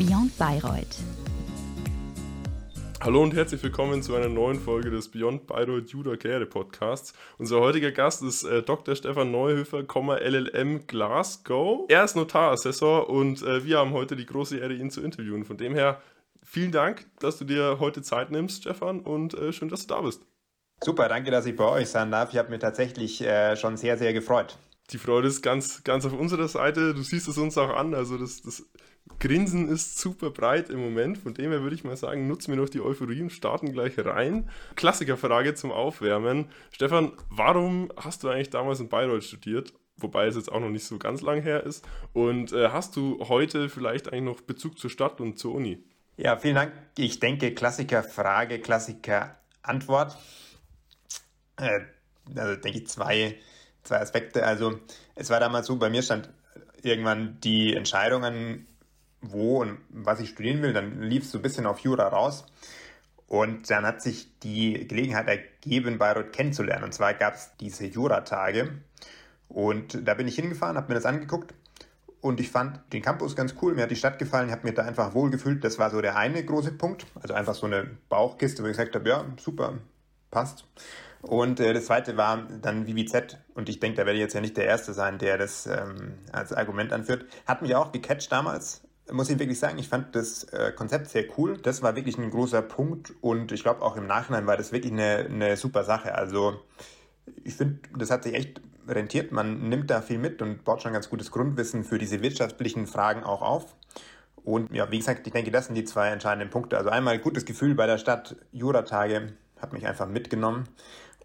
Beyond Bayreuth. Hallo und herzlich willkommen zu einer neuen Folge des Beyond Bayreuth Judo Karriere Podcasts. Unser heutiger Gast ist äh, Dr. Stefan Neuhöfer, LLM Glasgow. Er ist Notarassessor und äh, wir haben heute die große Ehre, ihn zu interviewen. Von dem her, vielen Dank, dass du dir heute Zeit nimmst, Stefan, und äh, schön, dass du da bist. Super, danke, dass ich bei euch sein darf. Ich habe mich tatsächlich äh, schon sehr, sehr gefreut. Die Freude ist ganz, ganz auf unserer Seite. Du siehst es uns auch an. Also das, das Grinsen ist super breit im Moment. Von dem her würde ich mal sagen, nutzen wir noch die Euphorie und starten gleich rein. Klassikerfrage zum Aufwärmen. Stefan, warum hast du eigentlich damals in Bayreuth studiert? Wobei es jetzt auch noch nicht so ganz lang her ist. Und äh, hast du heute vielleicht eigentlich noch Bezug zur Stadt und zur Uni? Ja, vielen Dank. Ich denke, Klassikerfrage, Klassiker-Antwort äh, also denke ich, zwei, zwei Aspekte. Also es war damals so, bei mir stand irgendwann die Entscheidungen, wo und was ich studieren will, dann lief es so ein bisschen auf Jura raus. Und dann hat sich die Gelegenheit ergeben, Bayreuth kennenzulernen. Und zwar gab es diese Jura-Tage. Und da bin ich hingefahren, habe mir das angeguckt. Und ich fand den Campus ganz cool. Mir hat die Stadt gefallen. Ich habe mir da einfach wohlgefühlt. Das war so der eine große Punkt. Also einfach so eine Bauchkiste, wo ich gesagt habe, ja, super, passt. Und äh, das zweite war dann VVZ. Und ich denke, da werde ich jetzt ja nicht der Erste sein, der das ähm, als Argument anführt. Hat mich auch gecatcht damals. Muss ich wirklich sagen, ich fand das äh, Konzept sehr cool. Das war wirklich ein großer Punkt und ich glaube auch im Nachhinein war das wirklich eine, eine super Sache. Also ich finde, das hat sich echt rentiert. Man nimmt da viel mit und baut schon ganz gutes Grundwissen für diese wirtschaftlichen Fragen auch auf. Und ja, wie gesagt, ich denke, das sind die zwei entscheidenden Punkte. Also einmal gutes Gefühl bei der Stadt, Juratage hat mich einfach mitgenommen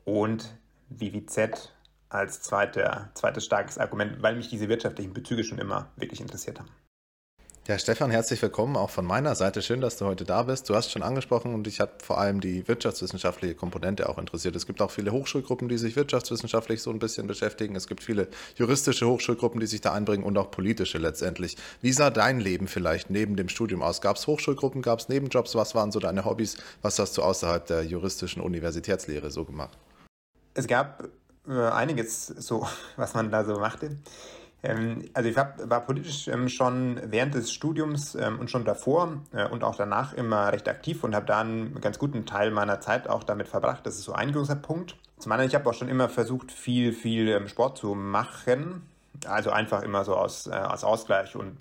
und VVZ als zweiter, zweites starkes Argument, weil mich diese wirtschaftlichen Bezüge schon immer wirklich interessiert haben. Ja, Stefan, herzlich willkommen auch von meiner Seite. Schön, dass du heute da bist. Du hast schon angesprochen und ich habe vor allem die wirtschaftswissenschaftliche Komponente auch interessiert. Es gibt auch viele Hochschulgruppen, die sich wirtschaftswissenschaftlich so ein bisschen beschäftigen. Es gibt viele juristische Hochschulgruppen, die sich da einbringen und auch politische letztendlich. Wie sah dein Leben vielleicht neben dem Studium aus? Gab es Hochschulgruppen, gab es Nebenjobs? Was waren so deine Hobbys? Was hast du außerhalb der juristischen Universitätslehre so gemacht? es gab äh, einiges so, was man da so machte. Ähm, also ich hab, war politisch ähm, schon während des Studiums ähm, und schon davor äh, und auch danach immer recht aktiv und habe da einen ganz guten Teil meiner Zeit auch damit verbracht. Das ist so ein großer Punkt. Zum anderen, ich habe auch schon immer versucht, viel, viel Sport zu machen. Also einfach immer so aus, äh, aus Ausgleich und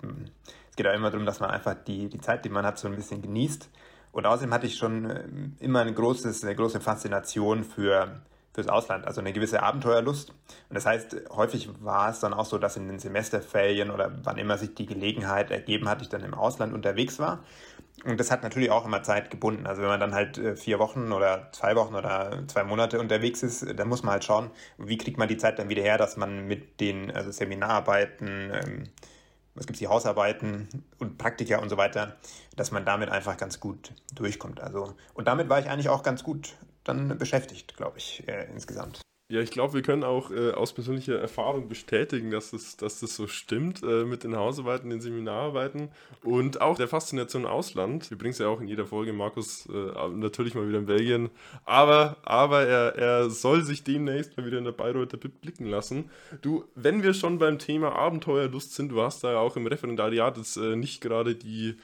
es geht auch immer darum, dass man einfach die, die Zeit, die man hat, so ein bisschen genießt. Und außerdem hatte ich schon immer ein großes, eine große Faszination für fürs Ausland, also eine gewisse Abenteuerlust. Und das heißt, häufig war es dann auch so, dass in den Semesterferien oder wann immer sich die Gelegenheit ergeben hat, ich dann im Ausland unterwegs war. Und das hat natürlich auch immer Zeit gebunden. Also wenn man dann halt äh, vier Wochen oder zwei Wochen oder zwei Monate unterwegs ist, dann muss man halt schauen, wie kriegt man die Zeit dann wieder her, dass man mit den also Seminararbeiten, ähm, was gibt es die Hausarbeiten und Praktika und so weiter, dass man damit einfach ganz gut durchkommt. Also und damit war ich eigentlich auch ganz gut dann beschäftigt, glaube ich, äh, insgesamt. Ja, ich glaube, wir können auch äh, aus persönlicher Erfahrung bestätigen, dass das, dass das so stimmt äh, mit den Hausarbeiten, den Seminararbeiten und auch der Faszination Ausland. Es ja auch in jeder Folge, Markus, äh, natürlich mal wieder in Belgien, aber, aber er, er soll sich demnächst mal wieder in der Bayreuther Bib blicken lassen. Du, wenn wir schon beim Thema Abenteuerlust sind, du hast da ja auch im Referendariat jetzt äh, nicht gerade die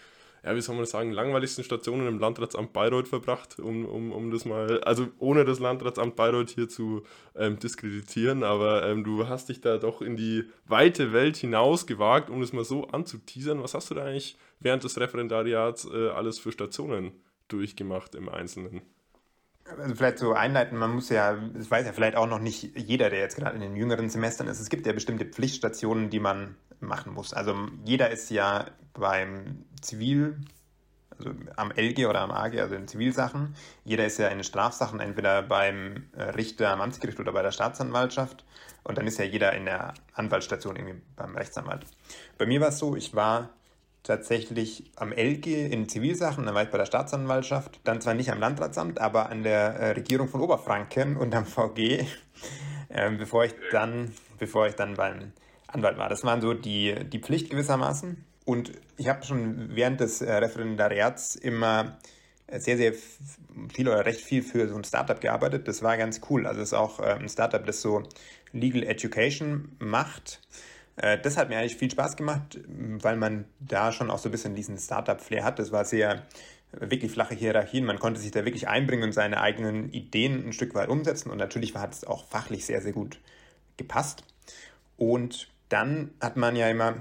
ja, wie soll man das sagen, langweiligsten Stationen im Landratsamt Bayreuth verbracht, um, um, um das mal, also ohne das Landratsamt Bayreuth hier zu ähm, diskreditieren, aber ähm, du hast dich da doch in die weite Welt hinaus gewagt, um das mal so anzuteasern. Was hast du da eigentlich während des Referendariats äh, alles für Stationen durchgemacht im Einzelnen? Also vielleicht so einleiten, man muss ja, das weiß ja vielleicht auch noch nicht jeder, der jetzt gerade in den jüngeren Semestern ist, es gibt ja bestimmte Pflichtstationen, die man machen muss. Also jeder ist ja beim Zivil, also am LG oder am AG, also in Zivilsachen. Jeder ist ja in Strafsachen entweder beim äh, Richter am Amtsgericht oder bei der Staatsanwaltschaft. Und dann ist ja jeder in der Anwaltsstation irgendwie beim Rechtsanwalt. Bei mir war es so, ich war tatsächlich am LG in Zivilsachen, dann war ich bei der Staatsanwaltschaft, dann zwar nicht am Landratsamt, aber an der äh, Regierung von Oberfranken und am VG, äh, bevor ich dann, bevor ich dann beim Anwalt war. Das waren so die, die Pflicht gewissermaßen. Und ich habe schon während des äh, Referendariats immer sehr, sehr viel oder recht viel für so ein Startup gearbeitet. Das war ganz cool. Also es ist auch äh, ein Startup, das so Legal Education macht. Äh, das hat mir eigentlich viel Spaß gemacht, weil man da schon auch so ein bisschen diesen Startup-Flair hat. Das war sehr wirklich flache Hierarchien. Man konnte sich da wirklich einbringen und seine eigenen Ideen ein Stück weit umsetzen. Und natürlich hat es auch fachlich sehr, sehr gut gepasst. Und dann hat man ja immer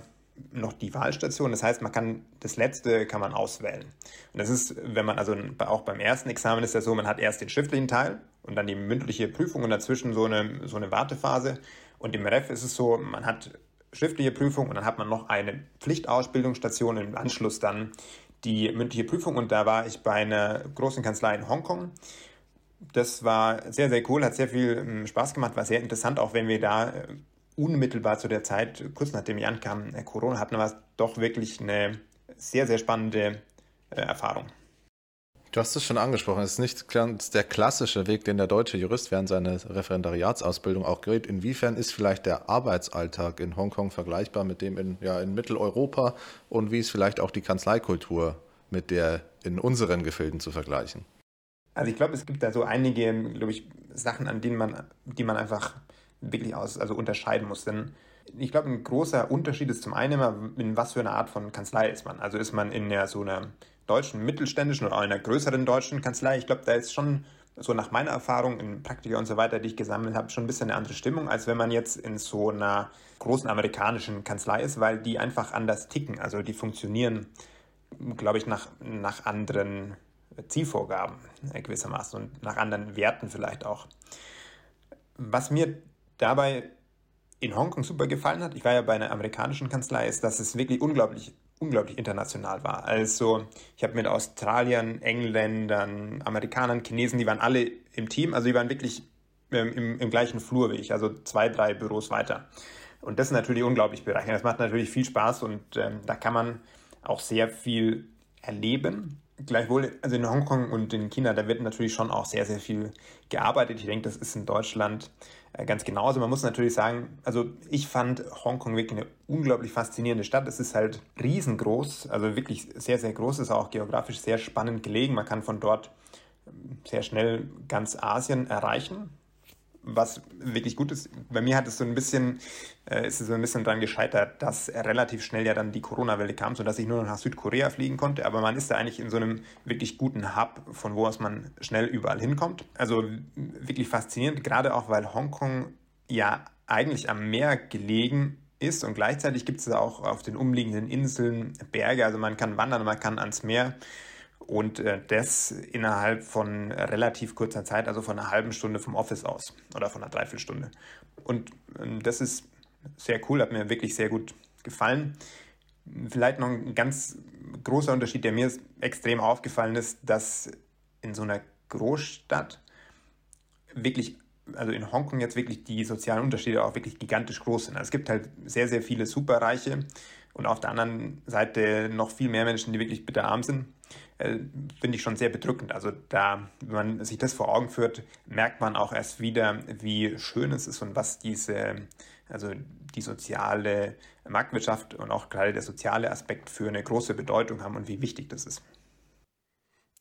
noch die Wahlstation. Das heißt, man kann das letzte kann man auswählen. Und das ist, wenn man also auch beim ersten Examen ist ja so, man hat erst den schriftlichen Teil und dann die mündliche Prüfung und dazwischen so eine, so eine Wartephase. Und im Ref ist es so, man hat schriftliche Prüfung und dann hat man noch eine Pflichtausbildungsstation im Anschluss dann die mündliche Prüfung und da war ich bei einer großen Kanzlei in Hongkong. Das war sehr, sehr cool, hat sehr viel ähm, Spaß gemacht, war sehr interessant, auch wenn wir da äh, unmittelbar zu der Zeit, kurz nachdem ich ankam, äh, Corona hatten, war es doch wirklich eine sehr, sehr spannende äh, Erfahrung. Du hast es schon angesprochen, es ist nicht der klassische Weg, den der deutsche Jurist während seiner Referendariatsausbildung auch geht. Inwiefern ist vielleicht der Arbeitsalltag in Hongkong vergleichbar mit dem in, ja, in Mitteleuropa und wie ist vielleicht auch die Kanzleikultur mit der in unseren Gefilden zu vergleichen? Also ich glaube, es gibt da so einige, glaube ich, Sachen, an denen man, die man einfach wirklich aus, also unterscheiden muss. Denn ich glaube, ein großer Unterschied ist zum einen immer, in was für einer Art von Kanzlei ist man. Also ist man in der, so einer deutschen mittelständischen oder einer größeren deutschen Kanzlei, ich glaube, da ist schon so nach meiner Erfahrung in Praktika und so weiter, die ich gesammelt habe, schon ein bisschen eine andere Stimmung, als wenn man jetzt in so einer großen amerikanischen Kanzlei ist, weil die einfach anders ticken. Also die funktionieren, glaube ich, nach, nach anderen Zielvorgaben gewissermaßen und nach anderen Werten vielleicht auch. Was mir dabei in Hongkong super gefallen hat, ich war ja bei einer amerikanischen Kanzlei, ist, dass es wirklich unglaublich unglaublich international war. Also ich habe mit Australiern, Engländern, Amerikanern, Chinesen, die waren alle im Team, also die waren wirklich ähm, im, im gleichen Flur wie ich, also zwei, drei Büros weiter. Und das ist natürlich unglaublich bereichernd. Das macht natürlich viel Spaß und ähm, da kann man auch sehr viel erleben. Gleichwohl, also in Hongkong und in China, da wird natürlich schon auch sehr, sehr viel gearbeitet. Ich denke, das ist in Deutschland ganz genauso. Man muss natürlich sagen, also ich fand Hongkong wirklich eine unglaublich faszinierende Stadt. Es ist halt riesengroß, also wirklich sehr, sehr groß, es ist auch geografisch sehr spannend gelegen. Man kann von dort ähm, sehr schnell ganz Asien erreichen was wirklich gut ist. Bei mir hat es so ein bisschen, äh, ist es so ein bisschen daran gescheitert, dass relativ schnell ja dann die Corona-Welle kam, sodass ich nur noch nach Südkorea fliegen konnte. Aber man ist da eigentlich in so einem wirklich guten Hub, von wo aus man schnell überall hinkommt. Also wirklich faszinierend, gerade auch, weil Hongkong ja eigentlich am Meer gelegen ist und gleichzeitig gibt es auch auf den umliegenden Inseln Berge. Also man kann wandern, man kann ans Meer. Und äh, das innerhalb von relativ kurzer Zeit, also von einer halben Stunde vom Office aus oder von einer Dreiviertelstunde. Und ähm, das ist sehr cool, hat mir wirklich sehr gut gefallen. Vielleicht noch ein ganz großer Unterschied, der mir extrem aufgefallen ist, dass in so einer Großstadt wirklich, also in Hongkong jetzt wirklich die sozialen Unterschiede auch wirklich gigantisch groß sind. Also es gibt halt sehr, sehr viele Superreiche und auf der anderen Seite noch viel mehr Menschen, die wirklich bitterarm sind. Äh, finde ich schon sehr bedrückend. Also da, wenn man sich das vor Augen führt, merkt man auch erst wieder, wie schön es ist und was diese, also die soziale Marktwirtschaft und auch gerade der soziale Aspekt für eine große Bedeutung haben und wie wichtig das ist.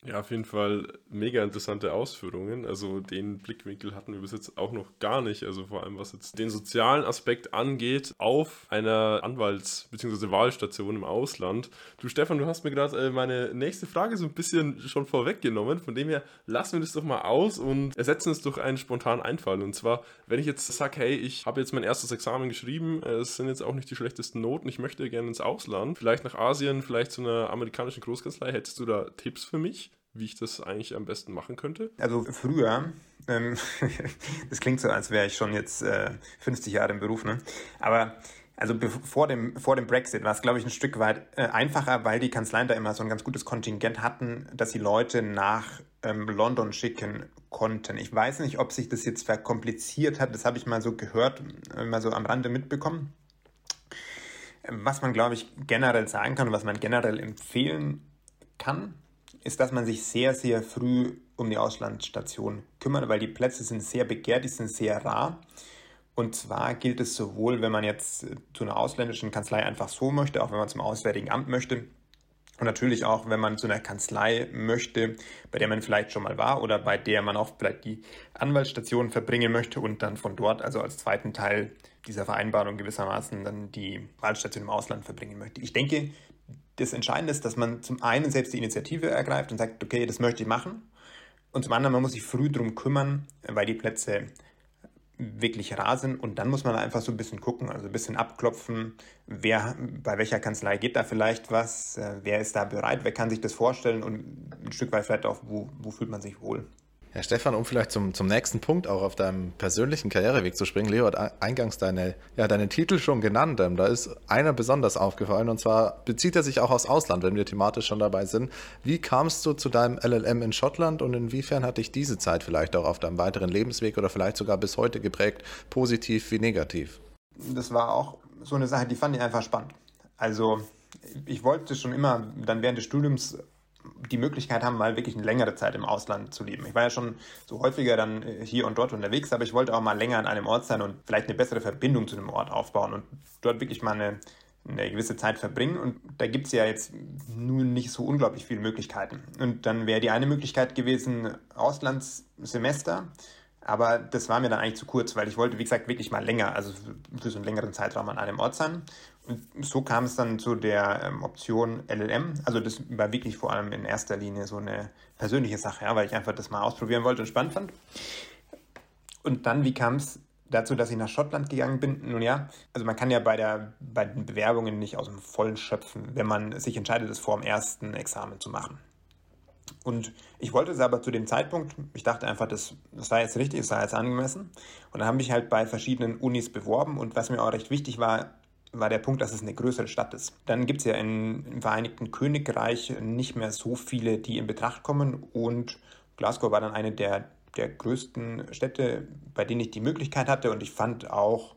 Ja, auf jeden Fall mega interessante Ausführungen. Also den Blickwinkel hatten wir bis jetzt auch noch gar nicht. Also vor allem was jetzt den sozialen Aspekt angeht auf einer Anwalts- bzw. Wahlstation im Ausland. Du Stefan, du hast mir gerade äh, meine nächste Frage so ein bisschen schon vorweggenommen. Von dem her lassen wir das doch mal aus und ersetzen es durch einen spontanen Einfall. Und zwar, wenn ich jetzt sage, hey, ich habe jetzt mein erstes Examen geschrieben, äh, es sind jetzt auch nicht die schlechtesten Noten, ich möchte gerne ins Ausland, vielleicht nach Asien, vielleicht zu einer amerikanischen Großkanzlei. Hättest du da Tipps für mich? Wie ich das eigentlich am besten machen könnte? Also früher, ähm, das klingt so, als wäre ich schon jetzt äh, 50 Jahre im Beruf, ne? Aber also vor dem, vor dem Brexit war es, glaube ich, ein Stück weit äh, einfacher, weil die Kanzleien da immer so ein ganz gutes Kontingent hatten, dass sie Leute nach ähm, London schicken konnten. Ich weiß nicht, ob sich das jetzt verkompliziert hat, das habe ich mal so gehört, äh, mal so am Rande mitbekommen. Was man, glaube ich, generell sagen kann was man generell empfehlen kann, ist, dass man sich sehr, sehr früh um die Auslandsstation kümmert, weil die Plätze sind sehr begehrt, die sind sehr rar. Und zwar gilt es sowohl, wenn man jetzt zu einer ausländischen Kanzlei einfach so möchte, auch wenn man zum Auswärtigen Amt möchte, Und natürlich auch, wenn man zu einer Kanzlei möchte, bei der man vielleicht schon mal war oder bei der man auch vielleicht die Anwaltsstation verbringen möchte und dann von dort, also als zweiten Teil dieser Vereinbarung gewissermaßen, dann die Wahlstation im Ausland verbringen möchte. Ich denke, das Entscheidende ist, dass man zum einen selbst die Initiative ergreift und sagt, okay, das möchte ich machen. Und zum anderen, man muss sich früh darum kümmern, weil die Plätze wirklich rar sind. Und dann muss man einfach so ein bisschen gucken, also ein bisschen abklopfen, wer, bei welcher Kanzlei geht da vielleicht was, äh, wer ist da bereit, wer kann sich das vorstellen und ein Stück weit vielleicht auch, wo, wo fühlt man sich wohl. Herr Stefan, um vielleicht zum, zum nächsten Punkt auch auf deinem persönlichen Karriereweg zu springen. Leo hat eingangs deine, ja, deine Titel schon genannt. Ähm, da ist einer besonders aufgefallen und zwar bezieht er sich auch aus Ausland, wenn wir thematisch schon dabei sind. Wie kamst du zu deinem LLM in Schottland und inwiefern hat dich diese Zeit vielleicht auch auf deinem weiteren Lebensweg oder vielleicht sogar bis heute geprägt, positiv wie negativ? Das war auch so eine Sache, die fand ich einfach spannend. Also ich wollte schon immer dann während des Studiums die Möglichkeit haben, mal wirklich eine längere Zeit im Ausland zu leben. Ich war ja schon so häufiger dann äh, hier und dort unterwegs, aber ich wollte auch mal länger an einem Ort sein und vielleicht eine bessere Verbindung zu dem Ort aufbauen und dort wirklich mal eine, eine gewisse Zeit verbringen. Und da gibt es ja jetzt nun nicht so unglaublich viele Möglichkeiten. Und dann wäre die eine Möglichkeit gewesen, Auslandssemester. Aber das war mir dann eigentlich zu kurz, weil ich wollte, wie gesagt, wirklich mal länger, also für so einen längeren Zeitraum an einem Ort sein. So kam es dann zu der ähm, Option LLM. Also das war wirklich vor allem in erster Linie so eine persönliche Sache, ja, weil ich einfach das mal ausprobieren wollte und spannend fand. Und dann, wie kam es dazu, dass ich nach Schottland gegangen bin? Nun ja, also man kann ja bei, der, bei den Bewerbungen nicht aus dem Vollen schöpfen, wenn man sich entscheidet, es vor dem ersten Examen zu machen. Und ich wollte es aber zu dem Zeitpunkt, ich dachte einfach, das, das war jetzt richtig, das war jetzt angemessen. Und dann habe ich halt bei verschiedenen Unis beworben und was mir auch recht wichtig war, war der Punkt, dass es eine größere Stadt ist. Dann gibt es ja in, im Vereinigten Königreich nicht mehr so viele, die in Betracht kommen und Glasgow war dann eine der, der größten Städte, bei denen ich die Möglichkeit hatte und ich fand auch,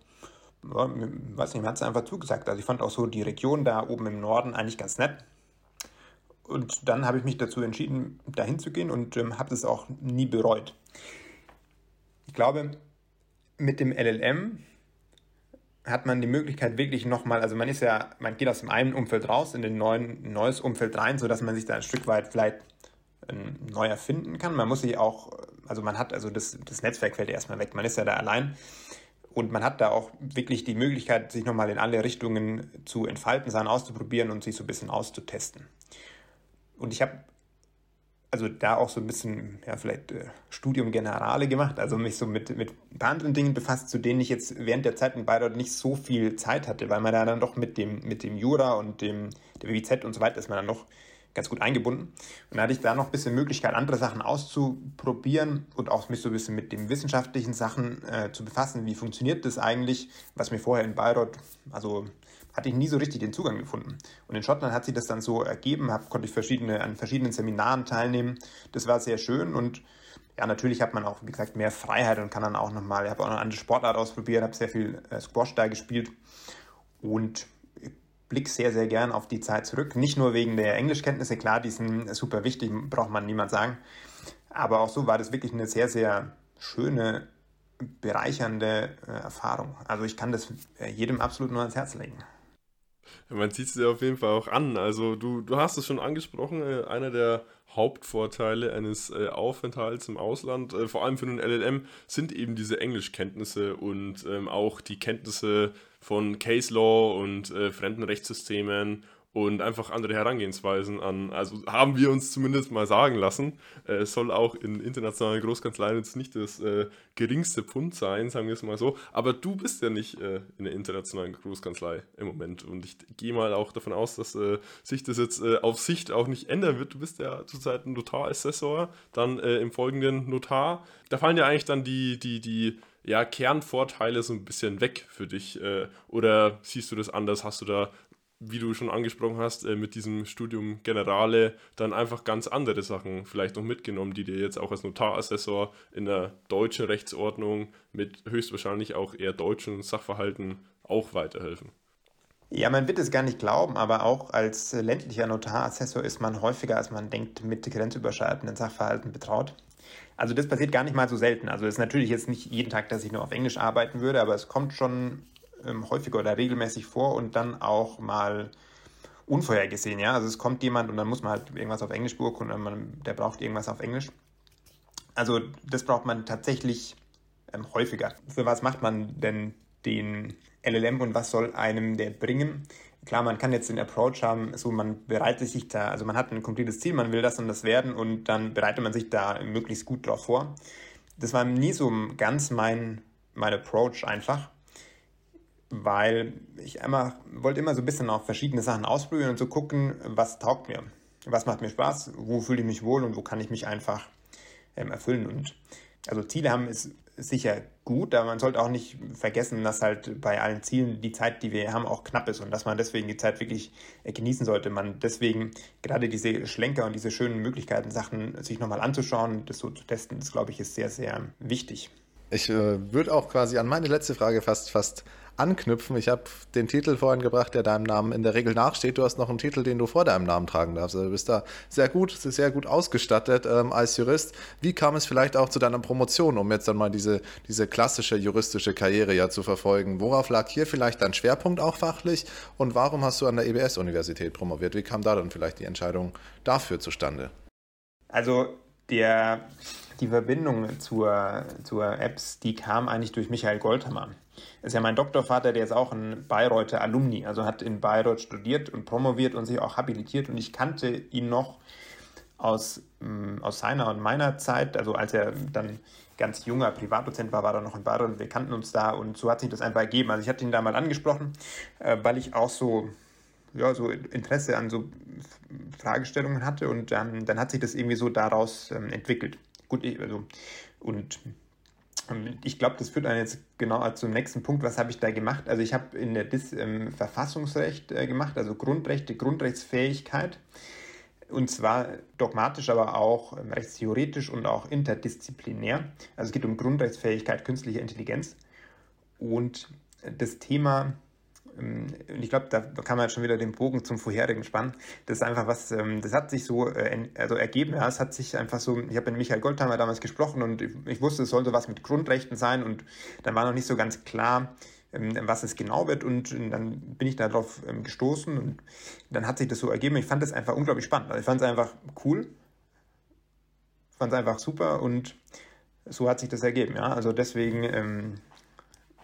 ja, weiß nicht, mir hat es einfach zugesagt. Also ich fand auch so die Region da oben im Norden eigentlich ganz nett. Und dann habe ich mich dazu entschieden, dahin zu gehen und ähm, habe es auch nie bereut. Ich glaube, mit dem LLM hat man die Möglichkeit wirklich nochmal, also man ist ja, man geht aus dem einen Umfeld raus in neuen, neues Umfeld rein, sodass man sich da ein Stück weit vielleicht ähm, neu erfinden kann. Man muss sich auch, also man hat, also das, das Netzwerk fällt erstmal weg, man ist ja da allein und man hat da auch wirklich die Möglichkeit, sich nochmal in alle Richtungen zu entfalten, Sachen auszuprobieren und sich so ein bisschen auszutesten. Und ich habe also da auch so ein bisschen, ja, vielleicht äh, Studium Generale gemacht, also mich so mit, mit ein paar anderen Dingen befasst, zu denen ich jetzt während der Zeit in Bayreuth nicht so viel Zeit hatte, weil man da dann doch mit dem, mit dem Jura und dem, der WWZ und so weiter ist man dann noch ganz gut eingebunden. Und da hatte ich da noch ein bisschen Möglichkeit, andere Sachen auszuprobieren und auch mich so ein bisschen mit den wissenschaftlichen Sachen äh, zu befassen. Wie funktioniert das eigentlich, was mir vorher in Bayreuth, also hatte ich nie so richtig den Zugang gefunden. Und in Schottland hat sich das dann so ergeben, hab, konnte ich verschiedene, an verschiedenen Seminaren teilnehmen. Das war sehr schön und ja, natürlich hat man auch, wie gesagt, mehr Freiheit und kann dann auch nochmal, ich habe auch noch eine andere Sportart ausprobiert, habe sehr viel äh, Squash da gespielt und blicke sehr, sehr gern auf die Zeit zurück. Nicht nur wegen der Englischkenntnisse, klar, die sind super wichtig, braucht man niemand sagen. Aber auch so war das wirklich eine sehr, sehr schöne, bereichernde äh, Erfahrung. Also ich kann das äh, jedem absolut nur ans Herz legen. Man sieht es dir auf jeden Fall auch an. Also du, du hast es schon angesprochen, äh, einer der Hauptvorteile eines äh, Aufenthalts im Ausland, äh, vor allem für den LLM, sind eben diese Englischkenntnisse und ähm, auch die Kenntnisse von Case Law und äh, fremden Rechtssystemen und einfach andere Herangehensweisen an. Also haben wir uns zumindest mal sagen lassen. Äh, es soll auch in internationalen Großkanzleien jetzt nicht das äh, geringste Pfund sein, sagen wir es mal so. Aber du bist ja nicht äh, in der internationalen Großkanzlei im Moment. Und ich gehe mal auch davon aus, dass äh, sich das jetzt äh, auf Sicht auch nicht ändern wird. Du bist ja zurzeit ein Notarassessor, dann äh, im folgenden Notar. Da fallen ja eigentlich dann die, die, die ja, Kernvorteile so ein bisschen weg für dich? oder siehst du das anders? Hast du da wie du schon angesprochen hast, äh, mit diesem Studium Generale dann einfach ganz andere Sachen vielleicht noch mitgenommen, die dir jetzt auch als Notarassessor in der deutschen Rechtsordnung mit höchstwahrscheinlich auch eher deutschen Sachverhalten auch weiterhelfen. Ja, man wird es gar nicht glauben, aber auch als ländlicher Notarassessor ist man häufiger, als man denkt, mit grenzüberschreitenden Sachverhalten betraut. Also das passiert gar nicht mal so selten. Also es ist natürlich jetzt nicht jeden Tag, dass ich nur auf Englisch arbeiten würde, aber es kommt schon ähm, häufiger oder regelmäßig vor und dann auch mal unvorhergesehen, ja. Also es kommt jemand und dann muss man halt irgendwas auf Englisch beurkunden, man, der braucht irgendwas auf Englisch. Also das braucht man tatsächlich ähm, häufiger. Für was macht man denn den LLM und was soll einem der bringen? Klar, man kann jetzt den Approach haben, so man bereitet sich da, also man hat ein konkretes Ziel, man will das und das werden und dann bereitet man sich da möglichst gut drauf vor. Das war nie so ganz mein, mein Approach einfach weil ich immer, wollte immer so ein bisschen auch verschiedene Sachen ausprobieren und so gucken, was taugt mir, was macht mir Spaß, wo fühle ich mich wohl und wo kann ich mich einfach ähm, erfüllen. Und also Ziele haben ist sicher gut, aber man sollte auch nicht vergessen, dass halt bei allen Zielen die Zeit, die wir haben, auch knapp ist und dass man deswegen die Zeit wirklich äh, genießen sollte. Man deswegen gerade diese Schlenker und diese schönen Möglichkeiten, Sachen sich nochmal anzuschauen, das so zu testen, das glaube ich ist sehr, sehr wichtig. Ich äh, würde auch quasi an meine letzte Frage fast, fast anknüpfen. Ich habe den Titel vorhin gebracht, der deinem Namen in der Regel nachsteht. Du hast noch einen Titel, den du vor deinem Namen tragen darfst. Also du bist da sehr gut, sehr gut ausgestattet ähm, als Jurist. Wie kam es vielleicht auch zu deiner Promotion, um jetzt dann mal diese, diese klassische juristische Karriere ja zu verfolgen? Worauf lag hier vielleicht dein Schwerpunkt auch fachlich und warum hast du an der EBS-Universität promoviert? Wie kam da dann vielleicht die Entscheidung dafür zustande? Also der, die Verbindung zur, zur Apps, die kam eigentlich durch Michael Goldhammer. Ist ja mein Doktorvater, der ist auch ein Bayreuther Alumni, also hat in Bayreuth studiert und promoviert und sich auch habilitiert. Und ich kannte ihn noch aus, ähm, aus seiner und meiner Zeit, also als er dann ganz junger Privatdozent war, war er noch in Bayreuth und wir kannten uns da. Und so hat sich das einfach ergeben. Also ich hatte ihn da mal angesprochen, äh, weil ich auch so, ja, so Interesse an so Fragestellungen hatte. Und ähm, dann hat sich das irgendwie so daraus ähm, entwickelt. Gut, also, und ähm, ich glaube, das führt einen jetzt genau zum nächsten Punkt. Was habe ich da gemacht? Also ich habe in der Dis ähm, Verfassungsrecht äh, gemacht, also Grundrechte, Grundrechtsfähigkeit. Und zwar dogmatisch, aber auch ähm, rechtstheoretisch und auch interdisziplinär. Also es geht um Grundrechtsfähigkeit, künstliche Intelligenz. Und das Thema ich glaube, da kann man schon wieder den Bogen zum vorherigen spannen. Das ist einfach was, ähm, das hat sich so äh, also ergeben. Es hat sich einfach so, ich habe mit Michael Goldhammer damals gesprochen und ich wusste, es soll so was mit Grundrechten sein und dann war noch nicht so ganz klar, ähm, was es genau wird und dann bin ich darauf gestoßen und dann hat sich das so ergeben. Ich fand das einfach unglaublich spannend. Also ich fand es einfach cool, fand es einfach super und so hat sich das ergeben. Ja, also deswegen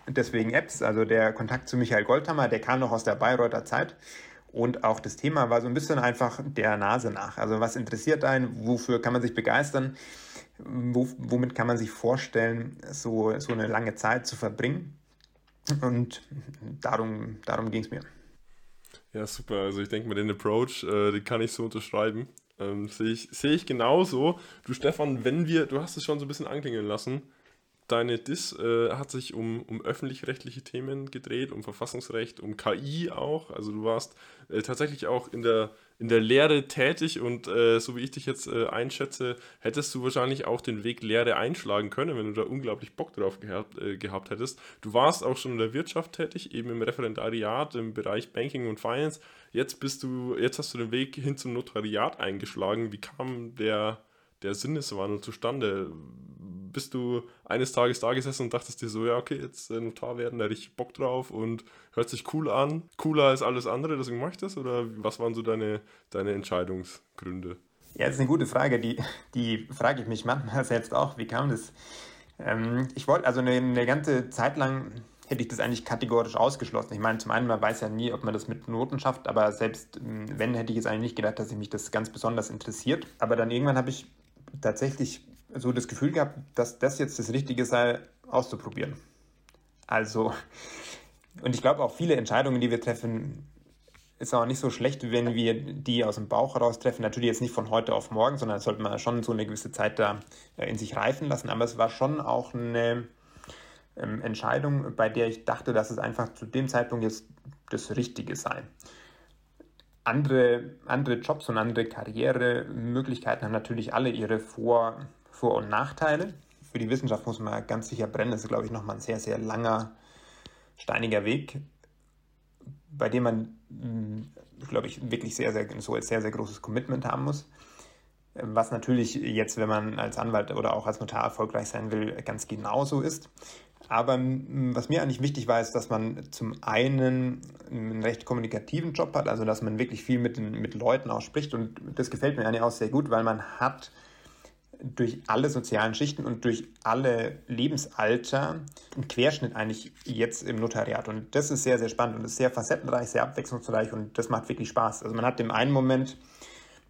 deswegen Apps. Also der Kontakt zu Michael Goldhammer, der kam noch aus der Bayreuther Zeit. Und auch das Thema war so ein bisschen einfach der Nase nach. Also was interessiert einen, wofür kann man sich begeistern, wo, womit kann man sich vorstellen, so, so eine lange Zeit zu verbringen. Und darum, darum ging es mir. Ja, super. Also ich denke mal, den Approach, äh, den kann ich so unterschreiben. Ähm, Sehe ich, seh ich genauso. Du Stefan, wenn wir, du hast es schon so ein bisschen anklingen lassen, deine Dis äh, hat sich um, um öffentlich-rechtliche Themen gedreht, um Verfassungsrecht, um KI auch. Also du warst äh, tatsächlich auch in der, in der Lehre tätig und äh, so wie ich dich jetzt äh, einschätze, hättest du wahrscheinlich auch den Weg Lehre einschlagen können, wenn du da unglaublich Bock drauf gehabt, äh, gehabt hättest. Du warst auch schon in der Wirtschaft tätig, eben im Referendariat im Bereich Banking und Finance. Jetzt bist du, jetzt hast du den Weg hin zum Notariat eingeschlagen. Wie kam der, der Sinneswandel zustande? bist du eines Tages da gesessen und dachtest dir so, ja, okay, jetzt äh, Notar werden, da richtig Bock drauf und hört sich cool an, cooler als alles andere, deswegen mach ich das? Oder was waren so deine, deine Entscheidungsgründe? Ja, das ist eine gute Frage, die, die frage ich mich manchmal selbst auch. Wie kam das? Ähm, ich wollte, also eine, eine ganze Zeit lang hätte ich das eigentlich kategorisch ausgeschlossen. Ich meine, zum einen, man weiß ja nie, ob man das mit Noten schafft, aber selbst ähm, wenn, hätte ich jetzt eigentlich nicht gedacht, dass sich mich das ganz besonders interessiert. Aber dann irgendwann habe ich tatsächlich so das Gefühl gehabt, dass das jetzt das Richtige sei, auszuprobieren. Also, und ich glaube auch viele Entscheidungen, die wir treffen, ist auch nicht so schlecht, wenn wir die aus dem Bauch heraus treffen. Natürlich jetzt nicht von heute auf morgen, sondern sollte man schon so eine gewisse Zeit da äh, in sich reifen lassen. Aber es war schon auch eine ähm, Entscheidung, bei der ich dachte, dass es einfach zu dem Zeitpunkt jetzt das Richtige sei. Andere, andere Jobs und andere Karrieremöglichkeiten haben natürlich alle ihre Vor- vor- und Nachteile. Für die Wissenschaft muss man ganz sicher brennen. Das ist, glaube ich, nochmal ein sehr, sehr langer, steiniger Weg, bei dem man, hm, glaube ich, wirklich sehr, sehr, so ein sehr, sehr großes Commitment haben muss. Was natürlich jetzt, wenn man als Anwalt oder auch als Notar erfolgreich sein will, ganz genauso ist. Aber was mir eigentlich wichtig war, ist, dass man zum einen einen recht kommunikativen Job hat, also dass man wirklich viel mit, den, mit Leuten auch spricht. Und das gefällt mir eigentlich auch sehr gut, weil man hat durch alle sozialen Schichten und durch alle Lebensalter einen Querschnitt eigentlich jetzt im Notariat. Und das ist sehr, sehr spannend und ist sehr facettenreich, sehr abwechslungsreich und das macht wirklich Spaß. Also man hat im einen Moment,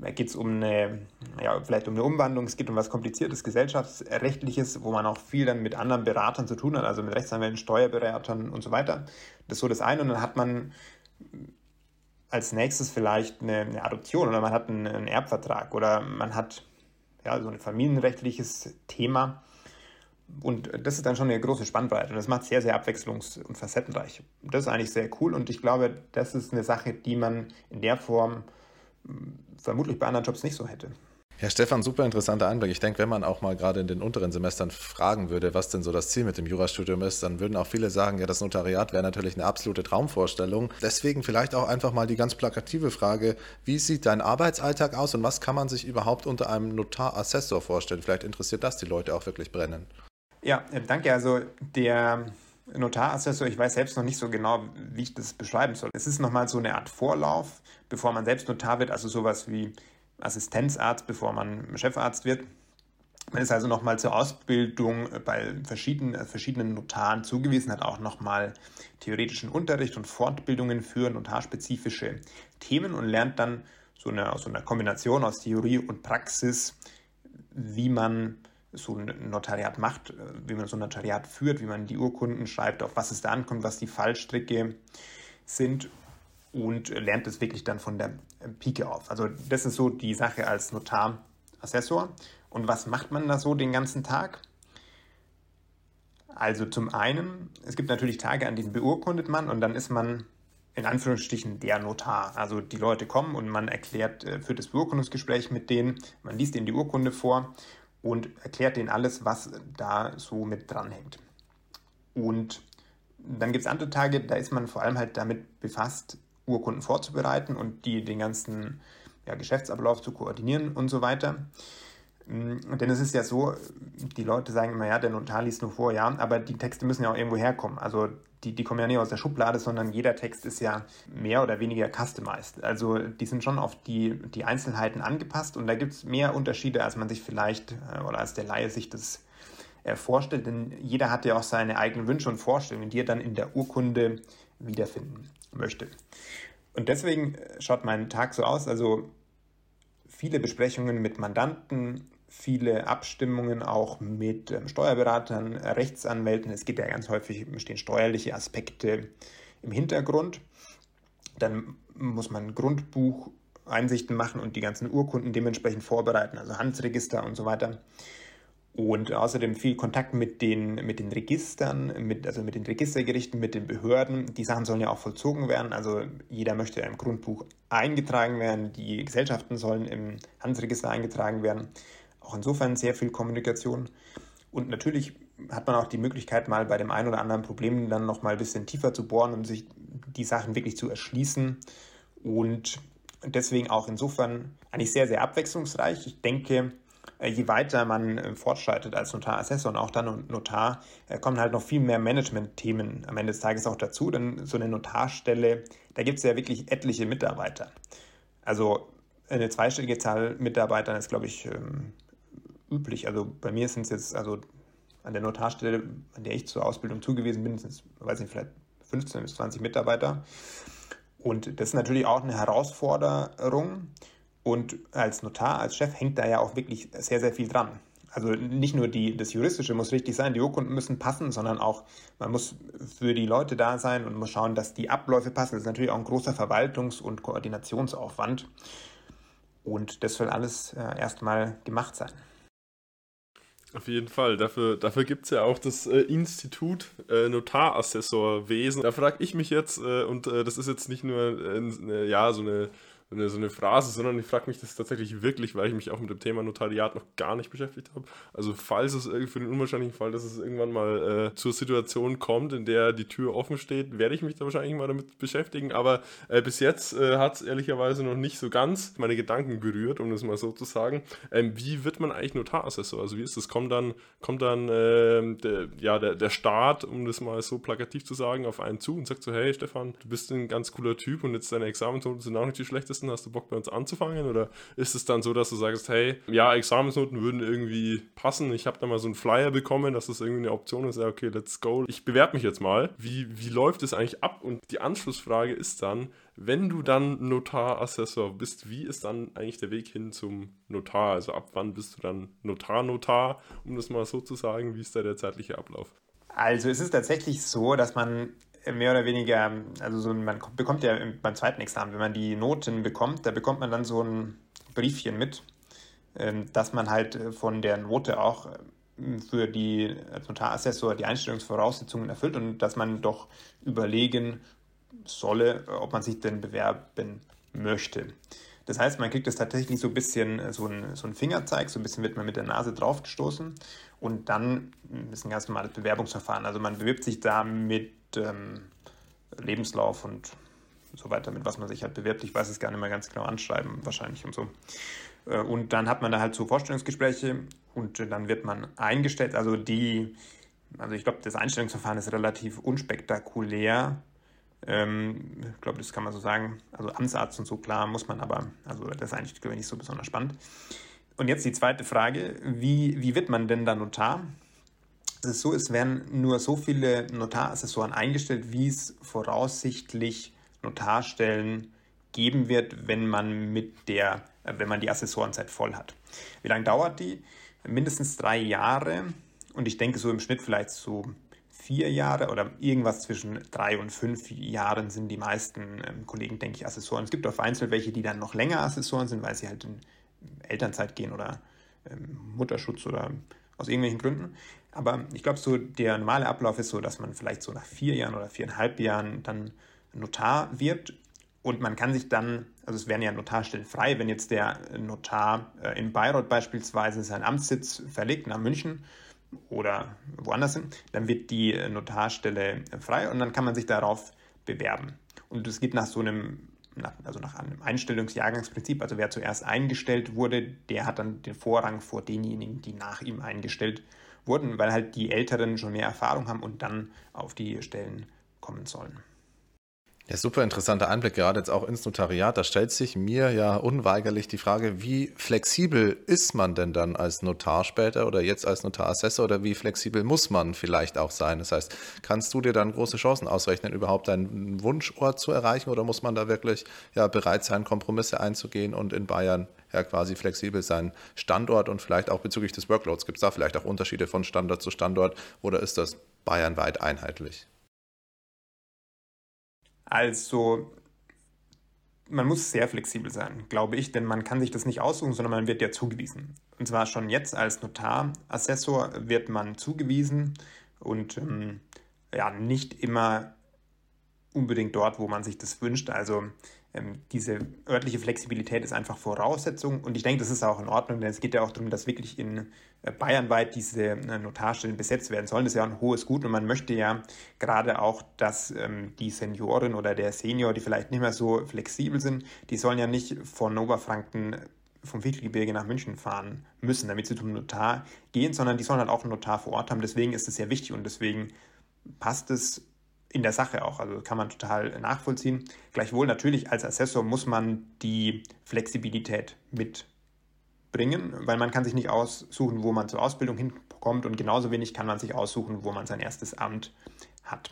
geht es um eine, ja, vielleicht um eine Umwandlung, es geht um was Kompliziertes, Gesellschaftsrechtliches, wo man auch viel dann mit anderen Beratern zu tun hat, also mit Rechtsanwälten, Steuerberatern und so weiter. Das ist so das eine und dann hat man als nächstes vielleicht eine, eine Adoption oder man hat einen, einen Erbvertrag oder man hat ja, so ein familienrechtliches Thema. Und das ist dann schon eine große Spannbreite und das macht sehr, sehr abwechslungs- und facettenreich. Das ist eigentlich sehr cool und ich glaube, das ist eine Sache, die man in der Form vermutlich bei anderen Jobs nicht so hätte. Ja, Stefan, super interessanter Einblick. Ich denke, wenn man auch mal gerade in den unteren Semestern fragen würde, was denn so das Ziel mit dem Jurastudium ist, dann würden auch viele sagen, ja, das Notariat wäre natürlich eine absolute Traumvorstellung. Deswegen vielleicht auch einfach mal die ganz plakative Frage, wie sieht dein Arbeitsalltag aus und was kann man sich überhaupt unter einem Notarassessor vorstellen? Vielleicht interessiert das die Leute auch wirklich brennend. Ja, danke. Also der Notarassessor, ich weiß selbst noch nicht so genau, wie ich das beschreiben soll. Es ist nochmal so eine Art Vorlauf, bevor man selbst Notar wird, also sowas wie Assistenzarzt, bevor man Chefarzt wird. Man ist also nochmal zur Ausbildung bei verschiedenen, verschiedenen Notaren zugewiesen, hat auch nochmal theoretischen Unterricht und Fortbildungen für notarspezifische Themen und lernt dann so eine, so einer Kombination aus Theorie und Praxis, wie man so ein Notariat macht, äh, wie man so ein Notariat führt, wie man die Urkunden schreibt, auf was es da ankommt, was die Fallstricke sind und lernt es wirklich dann von der Pike auf. Also das ist so die Sache als Notarassessor. Und was macht man da so den ganzen Tag? Also zum einen, es gibt natürlich Tage, an denen beurkundet man und dann ist man in Anführungsstrichen der Notar. Also die Leute kommen und man erklärt, äh, führt das Beurkundungsgespräch mit denen, man liest ihnen die Urkunde vor und erklärt denen alles, was da so mit dranhängt. Und dann gibt es andere Tage, da ist man vor allem halt damit befasst, Urkunden vorzubereiten und die, den ganzen ja, Geschäftsablauf zu koordinieren und so weiter. Mm, denn es ist ja so, die Leute sagen immer, ja, der Notar liest nur vor, ja, aber die Texte müssen ja auch irgendwo herkommen. Also die, die kommen ja nicht aus der Schublade, sondern jeder Text ist ja mehr oder weniger customized. Also die sind schon auf die, die Einzelheiten angepasst und da gibt es mehr Unterschiede, als man sich vielleicht äh, oder als der Laie sich das äh, vorstellt. Denn jeder hat ja auch seine eigenen Wünsche und Vorstellungen, die er dann in der Urkunde wiederfinden möchte. Und deswegen schaut mein Tag so aus, also viele Besprechungen mit Mandanten, viele Abstimmungen auch mit ähm, Steuerberatern, Rechtsanwälten. Es geht ja ganz häufig, stehen steuerliche Aspekte im Hintergrund. Dann muss man Grundbucheinsichten machen und die ganzen Urkunden dementsprechend vorbereiten, also Handelsregister und so weiter. Und außerdem viel Kontakt mit den, mit den Registern, mit, also mit den Registergerichten, mit den Behörden. Die Sachen sollen ja auch vollzogen werden. Also jeder möchte im Grundbuch eingetragen werden. Die Gesellschaften sollen im Handelsregister eingetragen werden. Auch insofern sehr viel Kommunikation. Und natürlich hat man auch die Möglichkeit, mal bei dem einen oder anderen Problem dann noch mal ein bisschen tiefer zu bohren und sich die Sachen wirklich zu erschließen. Und deswegen auch insofern eigentlich sehr, sehr abwechslungsreich. Ich denke, äh, je weiter man äh, fortschreitet als Notarassessor und auch dann Notar, äh, kommen halt noch viel mehr Management-Themen am Ende des Tages auch dazu. Denn so eine Notarstelle, da gibt es ja wirklich etliche Mitarbeiter. Also eine zweistellige Zahl Mitarbeitern ist, glaube ich, ähm, üblich. Also bei mir sind es jetzt, also an der Notarstelle, an der ich zur Ausbildung zugewiesen bin, sind es, weiß nicht, vielleicht 15 bis 20 Mitarbeiter. Und das ist natürlich auch eine Herausforderung. Und als Notar, als Chef hängt da ja auch wirklich sehr, sehr viel dran. Also nicht nur die, das Juristische muss richtig sein, die Urkunden müssen passen, sondern auch man muss für die Leute da sein und muss schauen, dass die Abläufe passen. Das ist natürlich auch ein großer Verwaltungs- und Koordinationsaufwand. Und das soll alles äh, erstmal gemacht sein. Auf jeden Fall. Dafür, dafür gibt es ja auch das äh, Institut äh, Notarassessorwesen. Da frage ich mich jetzt, äh, und äh, das ist jetzt nicht nur äh, ja, so eine, so eine Phrase, sondern ich frage mich das tatsächlich wirklich, weil ich mich auch mit dem Thema Notariat noch gar nicht beschäftigt habe. Also falls es für den unwahrscheinlichen Fall, dass es irgendwann mal äh, zur Situation kommt, in der die Tür offen steht, werde ich mich da wahrscheinlich mal damit beschäftigen. Aber äh, bis jetzt äh, hat es ehrlicherweise noch nicht so ganz meine Gedanken berührt, um das mal so zu sagen. Ähm, wie wird man eigentlich Notarassessor? Also wie ist das? Kommt dann, kommt dann ähm, der, ja, der, der Staat, um das mal so plakativ zu sagen, auf einen zu und sagt so, hey Stefan, du bist ein ganz cooler Typ und jetzt deine Examensnoten sind auch nicht die schlechtesten, hast du Bock bei uns anzufangen? Oder ist es dann so, dass du sagst, hey, ja, Examensnoten würden irgendwie passen, ich habe da mal so einen Flyer bekommen, dass das irgendwie eine Option ist, ja, okay, let's go, ich bewerbe mich jetzt mal. Wie, wie läuft es eigentlich ab? Und die Anschlussfrage ist dann, wenn du dann Notarassessor bist, wie ist dann eigentlich der Weg hin zum Notar? Also ab wann bist du dann Notar-Notar, um das mal so zu sagen? Wie ist da der zeitliche Ablauf? Also es ist tatsächlich so, dass man mehr oder weniger, also so, man bekommt ja beim zweiten Examen, wenn man die Noten bekommt, da bekommt man dann so ein Briefchen mit, ähm, dass man halt äh, von der Note auch äh, für die Notarassessor die Einstellungsvoraussetzungen erfüllt und dass man doch überlegen solle, ob man sich denn bewerben möchte. Das heißt, man kriegt das tatsächlich so ein bisschen äh, so ein, so ein Fingerzeig, so ein bisschen wird man mit der Nase draufgestoßen und dann ist ein ganz normales Bewerbungsverfahren. Also man bewirbt sich da mit ähm, Lebenslauf und so weiter, mit was man sich halt bewirbt. Ich weiß es gar nicht mehr ganz genau anschreiben, wahrscheinlich und so. Äh, und dann hat man da halt so Vorstellungsgespräche und dann wird man eingestellt. Also die, also ich glaube, das Einstellungsverfahren ist relativ unspektakulär. Ähm, ich glaube, das kann man so sagen. Also Amtsarzt und so, klar, muss man aber, also das ist eigentlich, nicht so besonders spannend. Und jetzt die zweite Frage, wie, wie wird man denn da Notar? Es ist so, es werden nur so viele Notarassessoren eingestellt, wie es voraussichtlich Notarstellen geben wird, wenn man mit der, wenn man die Assessorenzeit voll hat. Wie lange dauert die? Mindestens drei Jahre und ich denke so im Schnitt vielleicht so vier Jahre oder irgendwas zwischen drei und fünf Jahren sind die meisten ähm, Kollegen, denke ich, Assessoren. Es gibt auch vereinzelt welche, die dann noch länger Assessoren sind, weil sie halt in Elternzeit gehen oder ähm, Mutterschutz oder aus irgendwelchen Gründen. Aber ich glaube, so der normale Ablauf ist so, dass man vielleicht so nach vier Jahren oder viereinhalb Jahren dann Notar wird und man kann sich dann, also es wären ja Notarstellen frei, wenn jetzt der Notar äh, in Bayreuth beispielsweise seinen Amtssitz verlegt nach München oder woanders hin, dann wird die Notarstelle frei und dann kann man sich darauf bewerben. Und es geht nach so einem, also nach einem Einstellungsjahrgangsprinzip. Also wer zuerst eingestellt wurde, der hat dann den Vorrang vor denjenigen, die nach ihm eingestellt wurden, weil halt die Älteren schon mehr Erfahrung haben und dann auf die Stellen kommen sollen. Ja, super interessanter Einblick, gerade jetzt auch ins Notariat. Da stellt sich mir ja unweigerlich die Frage, wie flexibel ist man denn dann als Notar später oder jetzt als Notarassessor oder wie flexibel muss man vielleicht auch sein? Das heißt, kannst du dir dann große Chancen ausrechnen, überhaupt deinen Wunschort zu erreichen oder muss man da wirklich ja bereit sein, Kompromisse einzugehen und in Bayern ja quasi flexibel sein Standort und vielleicht auch bezüglich des Workloads? Gibt es da vielleicht auch Unterschiede von Standort zu Standort oder ist das bayernweit einheitlich? Also man muss sehr flexibel sein, glaube ich, denn man kann sich das nicht aussuchen, sondern man wird ja zugewiesen. Und zwar schon jetzt als Notarassessor wird man zugewiesen und ähm, ja, nicht immer unbedingt dort, wo man sich das wünscht. Also ähm, diese örtliche Flexibilität ist einfach Voraussetzung und ich denke, das ist auch in Ordnung, denn es geht ja auch darum, dass wirklich in äh, bayernweit diese äh, Notarstellen besetzt werden sollen. Das ist ja ein hohes Gut und man möchte ja gerade auch, dass ähm, die Seniorin oder der Senior, die vielleicht nicht mehr so flexibel sind, die sollen ja nicht von Oberfranken vom Fichtelgebirge nach München fahren müssen, damit sie zum Notar gehen, sondern die sollen halt auch einen Notar vor Ort haben. Deswegen ist es sehr wichtig und deswegen passt es in der Sache auch. Also kann man total nachvollziehen. Gleichwohl natürlich als Assessor muss man die Flexibilität mitbringen, weil man kann sich nicht aussuchen, wo man zur Ausbildung hinkommt und genauso wenig kann man sich aussuchen, wo man sein erstes Amt hat.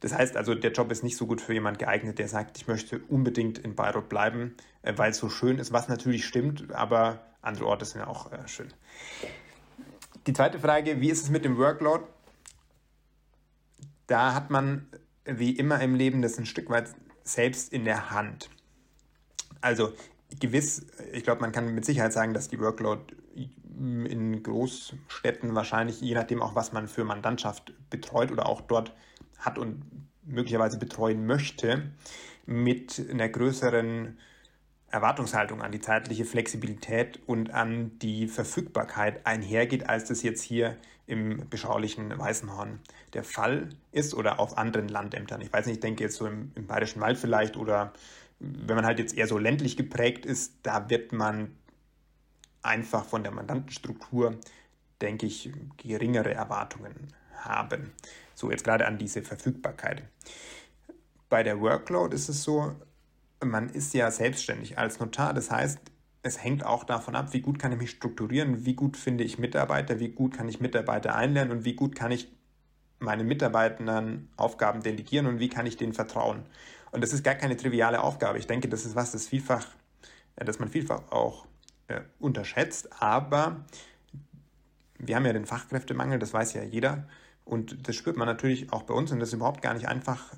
Das heißt also, der Job ist nicht so gut für jemand geeignet, der sagt, ich möchte unbedingt in Bayreuth bleiben, äh, weil es so schön ist, was natürlich stimmt, aber andere Orte sind ja auch äh, schön. Die zweite Frage, wie ist es mit dem Workload? Da hat man wie immer im Leben das ein Stück weit selbst in der Hand. Also gewiss, ich glaube, man kann mit Sicherheit sagen, dass die Workload in Großstädten wahrscheinlich, je nachdem auch, was man für Mandantschaft betreut oder auch dort hat und möglicherweise betreuen möchte, mit einer größeren Erwartungshaltung an die zeitliche Flexibilität und an die Verfügbarkeit einhergeht, als das jetzt hier im beschaulichen Weißenhorn der Fall ist oder auf anderen Landämtern. Ich weiß nicht, ich denke jetzt so im, im Bayerischen Wald vielleicht oder wenn man halt jetzt eher so ländlich geprägt ist, da wird man einfach von der Mandantenstruktur, denke ich, geringere Erwartungen haben. So jetzt gerade an diese Verfügbarkeit. Bei der Workload ist es so, man ist ja selbstständig als Notar. Das heißt, es hängt auch davon ab, wie gut kann ich mich strukturieren, wie gut finde ich Mitarbeiter, wie gut kann ich Mitarbeiter einlernen und wie gut kann ich meinen Mitarbeitern Aufgaben delegieren und wie kann ich denen vertrauen. Und das ist gar keine triviale Aufgabe. Ich denke, das ist was, das vielfach, dass man vielfach auch äh, unterschätzt. Aber wir haben ja den Fachkräftemangel, das weiß ja jeder. Und das spürt man natürlich auch bei uns. Und das ist überhaupt gar nicht einfach,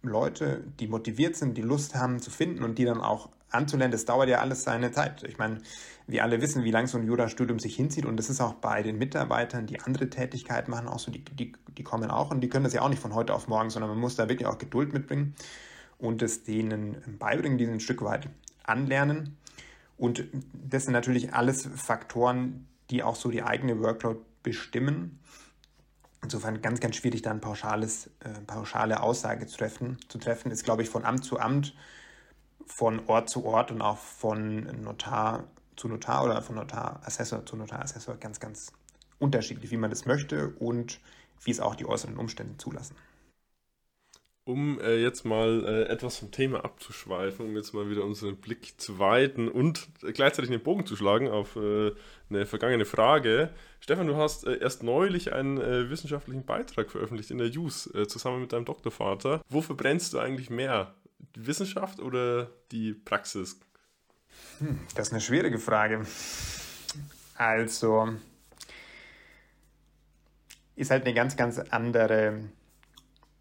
Leute, die motiviert sind, die Lust haben zu finden und die dann auch anzulernen. Das dauert ja alles seine Zeit. Ich meine, wir alle wissen, wie lang so ein Jurastudium sich hinzieht. Und das ist auch bei den Mitarbeitern, die andere Tätigkeiten machen, auch so, die, die, die kommen auch. Und die können das ja auch nicht von heute auf morgen, sondern man muss da wirklich auch Geduld mitbringen und es denen beibringen, die ein Stück weit anlernen. Und das sind natürlich alles Faktoren, die auch so die eigene Workload bestimmen. Insofern ganz, ganz schwierig, da eine äh, pauschale Aussage zu treffen. Zu treffen ist, glaube ich, von Amt zu Amt, von Ort zu Ort und auch von Notar zu Notar oder von Notarassessor zu Notarassessor ganz, ganz unterschiedlich, wie man das möchte und wie es auch die äußeren Umstände zulassen um äh, jetzt mal äh, etwas vom Thema abzuschweifen, um jetzt mal wieder unseren Blick zu weiten und äh, gleichzeitig einen Bogen zu schlagen auf äh, eine vergangene Frage. Stefan, du hast äh, erst neulich einen äh, wissenschaftlichen Beitrag veröffentlicht in der JUS zusammen mit deinem Doktorvater. Wofür brennst du eigentlich mehr? Wissenschaft oder die Praxis? Hm, das ist eine schwierige Frage. Also, ist halt eine ganz, ganz andere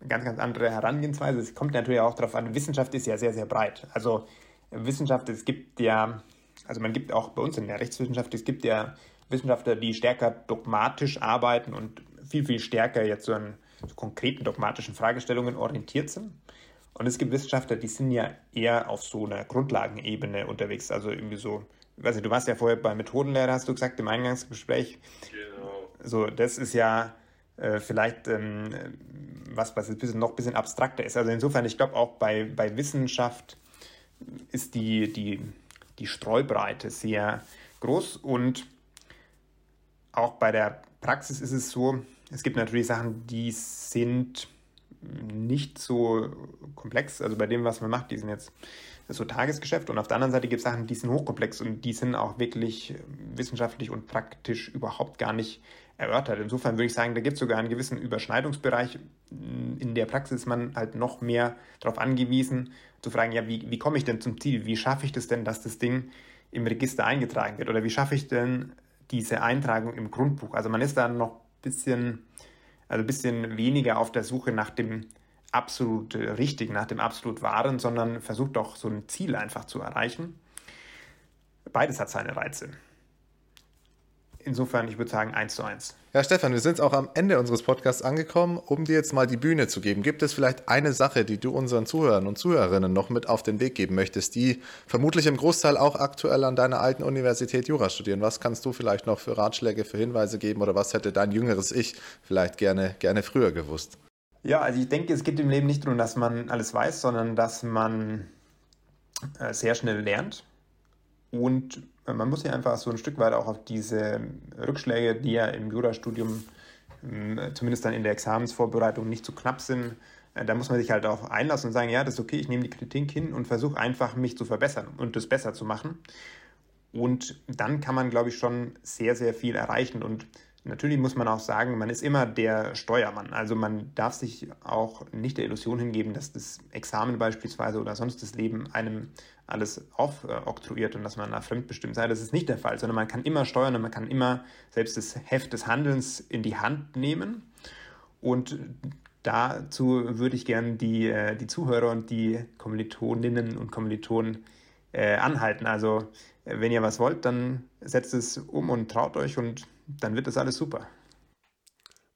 ganz, ganz andere Herangehensweise. Es kommt natürlich auch darauf an, Wissenschaft ist ja sehr, sehr breit. Also Wissenschaft, es gibt ja, also man gibt auch bei uns in der Rechtswissenschaft, es gibt ja Wissenschaftler, die stärker dogmatisch arbeiten und viel, viel stärker jetzt so an so konkreten dogmatischen Fragestellungen orientiert sind. Und es gibt Wissenschaftler, die sind ja eher auf so einer Grundlagenebene unterwegs. Also irgendwie so, ich weiß nicht, du warst ja vorher bei Methodenlehrer, hast du gesagt, im Eingangsgespräch. Genau. So, das ist ja äh, vielleicht ähm, was, was bisschen, noch ein bisschen abstrakter ist. Also insofern, ich glaube auch bei, bei Wissenschaft ist die, die, die Streubreite sehr groß und auch bei der Praxis ist es so, es gibt natürlich Sachen, die sind nicht so komplex, also bei dem, was man macht, die sind jetzt so Tagesgeschäft und auf der anderen Seite gibt es Sachen, die sind hochkomplex und die sind auch wirklich wissenschaftlich und praktisch überhaupt gar nicht erörtert. Insofern würde ich sagen, da gibt es sogar einen gewissen Überschneidungsbereich. In der Praxis ist man halt noch mehr darauf angewiesen, zu fragen, ja, wie, wie komme ich denn zum Ziel? Wie schaffe ich das denn, dass das Ding im Register eingetragen wird? Oder wie schaffe ich denn diese Eintragung im Grundbuch? Also man ist da noch ein bisschen, also ein bisschen weniger auf der Suche nach dem absolut Richtigen, nach dem absolut Wahren, sondern versucht doch so ein Ziel einfach zu erreichen. Beides hat seine Reize. Insofern, ich würde sagen, eins zu eins. Ja, Stefan, wir sind auch am Ende unseres Podcasts angekommen, um dir jetzt mal die Bühne zu geben. Gibt es vielleicht eine Sache, die du unseren Zuhörern und Zuhörerinnen noch mit auf den Weg geben möchtest, die vermutlich im Großteil auch aktuell an deiner alten Universität Jura studieren? Was kannst du vielleicht noch für Ratschläge, für Hinweise geben oder was hätte dein jüngeres Ich vielleicht gerne, gerne früher gewusst? Ja, also ich denke, es geht im Leben nicht darum, dass man alles weiß, sondern dass man äh, sehr schnell lernt und man muss ja einfach so ein Stück weit auch auf diese Rückschläge, die ja im Jurastudium ähm, zumindest dann in der Examensvorbereitung nicht zu so knapp sind, äh, da muss man sich halt auch einlassen und sagen, ja, das ist okay, ich nehme die Kritik hin und versuche einfach, mich zu verbessern und das besser zu machen. Und dann kann man, glaube ich, schon sehr, sehr viel erreichen. Und Natürlich muss man auch sagen, man ist immer der Steuermann. Also man darf sich auch nicht der Illusion hingeben, dass das Examen beispielsweise oder sonst das Leben einem alles aufoktroyiert und dass man da fremdbestimmt sei. Das ist nicht der Fall, sondern man kann immer steuern und man kann immer selbst das Heft des Handelns in die Hand nehmen. Und dazu würde ich gerne die, äh, die Zuhörer und die Kommilitoninnen und Kommilitonen äh, anhalten. Also wenn ihr was wollt, dann setzt es um und traut euch und dann wird das alles super.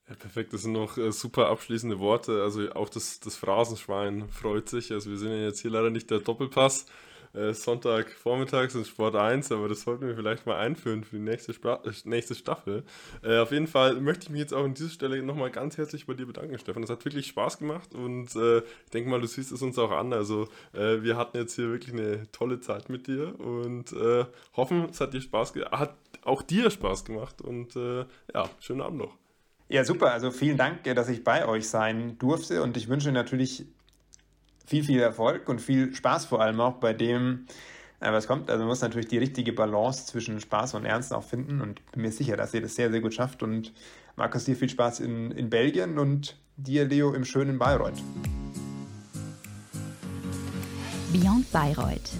Ja, perfekt, das sind noch äh, super abschließende Worte. Also auch das, das Phrasenschwein freut sich. Also wir sind ja jetzt hier leider nicht der Doppelpass. Äh, Sonntagvormittags in Sport 1, aber das sollten wir vielleicht mal einführen für die nächste, Spra äh, nächste Staffel. Äh, auf jeden Fall möchte ich mich jetzt auch an dieser Stelle nochmal ganz herzlich bei dir bedanken, Stefan. Es hat wirklich Spaß gemacht und äh, ich denke mal, du siehst es uns auch an. Also äh, wir hatten jetzt hier wirklich eine tolle Zeit mit dir und äh, hoffen, es hat dir Spaß hat auch dir Spaß gemacht und ja, schönen Abend noch. Ja, super. Also vielen Dank, dass ich bei euch sein durfte und ich wünsche natürlich viel, viel Erfolg und viel Spaß vor allem auch bei dem, äh, was kommt. Also man muss natürlich die richtige Balance zwischen Spaß und Ernst auch finden und bin mir sicher, dass ihr das sehr, sehr gut schafft. Und Markus, dir viel Spaß in, in Belgien und dir, Leo, im schönen Bayreuth. Beyond Bayreuth